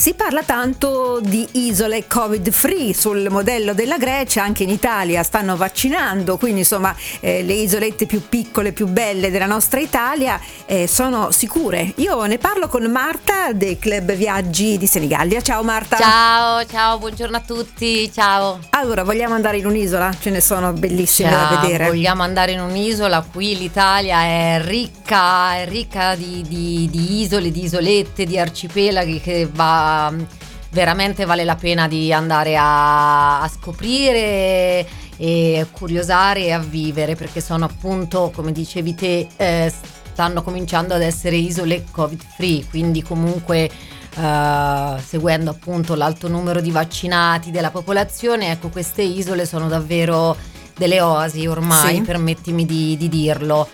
Si parla tanto di isole covid free sul modello della Grecia, anche in Italia stanno vaccinando, quindi insomma eh, le isolette più piccole, più belle della nostra Italia eh, sono sicure. Io ne parlo con Marta del Club Viaggi di Senigallia. Ciao Marta. Ciao, ciao, buongiorno a tutti, ciao. Allora, vogliamo andare in un'isola? Ce ne sono bellissime ciao, da vedere. Vogliamo andare in un'isola, qui l'Italia è ricca, è ricca di, di, di isole, di isolette, di arcipelaghi che va veramente vale la pena di andare a, a scoprire e curiosare e a vivere perché sono appunto come dicevi te eh, stanno cominciando ad essere isole covid free quindi comunque eh, seguendo appunto l'alto numero di vaccinati della popolazione ecco queste isole sono davvero delle oasi ormai sì. permettimi di, di dirlo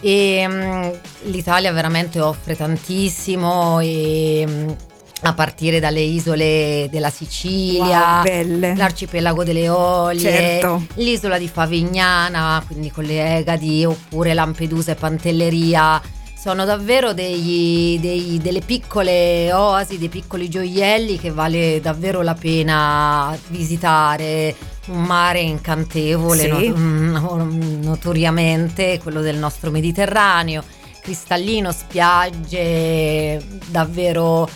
e um, l'Italia veramente offre tantissimo e um, a partire dalle isole della Sicilia, wow, l'arcipelago delle Olie, certo. l'isola di Favignana, quindi con le Egadi, oppure Lampedusa e Pantelleria. Sono davvero degli, dei, delle piccole oasi, dei piccoli gioielli che vale davvero la pena visitare. Un mare incantevole, sì. not- notoriamente quello del nostro Mediterraneo, cristallino, spiagge davvero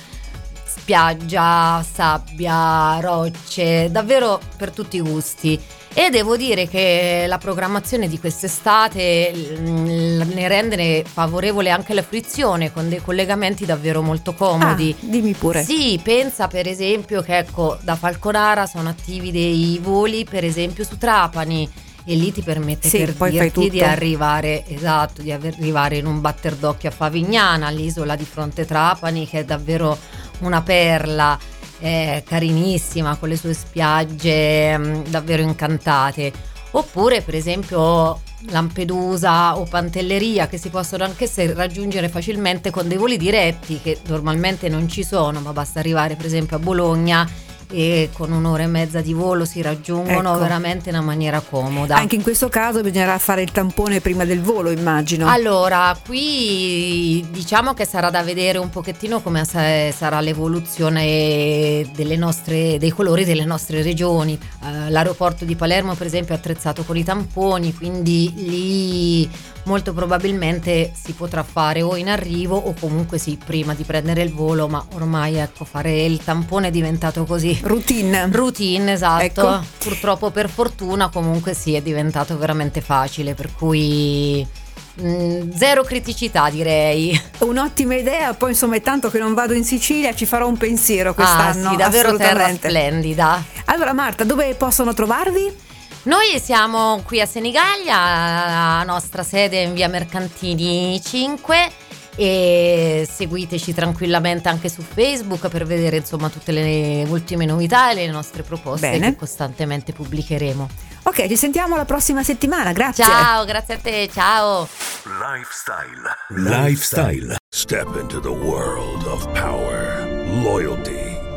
spiaggia, sabbia, rocce, davvero per tutti i gusti. E devo dire che la programmazione di quest'estate mm, ne rende favorevole anche la fruizione con dei collegamenti davvero molto comodi. Ah, dimmi pure. Sì, pensa per esempio che ecco, da Falconara sono attivi dei voli per esempio su Trapani e lì ti permette sì, per dirti di arrivare, esatto, di arrivare in un batter d'occhio a Favignana, l'isola di Fronte Trapani che è davvero una perla eh, carinissima con le sue spiagge mh, mm, davvero incantate. Oppure per esempio Lampedusa o Pantelleria che si possono anche raggiungere facilmente con dei voli diretti che normalmente non ci sono, ma basta arrivare per esempio a Bologna e con un'ora e mezza di volo si raggiungono ecco. veramente in una maniera comoda. Anche in questo caso bisognerà fare il tampone prima del volo, immagino. Allora, qui diciamo che sarà da vedere un pochettino come sarà l'evoluzione nostre, dei colori delle nostre regioni. Uh, l'aeroporto di Palermo, per esempio, è attrezzato con i tamponi, quindi lì molto probabilmente si potrà fare o in arrivo o comunque sì, prima di prendere il volo, ma ormai ecco, fare il tampone è diventato così Routine. Routine, esatto. Ecco. Purtroppo per fortuna comunque sì, è diventato veramente facile, per cui mm, zero criticità direi. Un'ottima idea, poi insomma è tanto che non vado in Sicilia, ci farò un pensiero quest'anno. Ah, sì, davvero terra splendida. Allora Marta, dove possono trovarvi? Noi siamo qui a Senigallia, la nostra sede è in via Mercantini 5 e seguiteci tranquillamente anche su Facebook per vedere insomma tutte le ultime novità e le nostre proposte Bene. che costantemente pubblicheremo. Ok, ci sentiamo la prossima settimana, grazie. Ciao, grazie a te, ciao. Lifestyle. Lifestyle. Step into the world of power, loyalty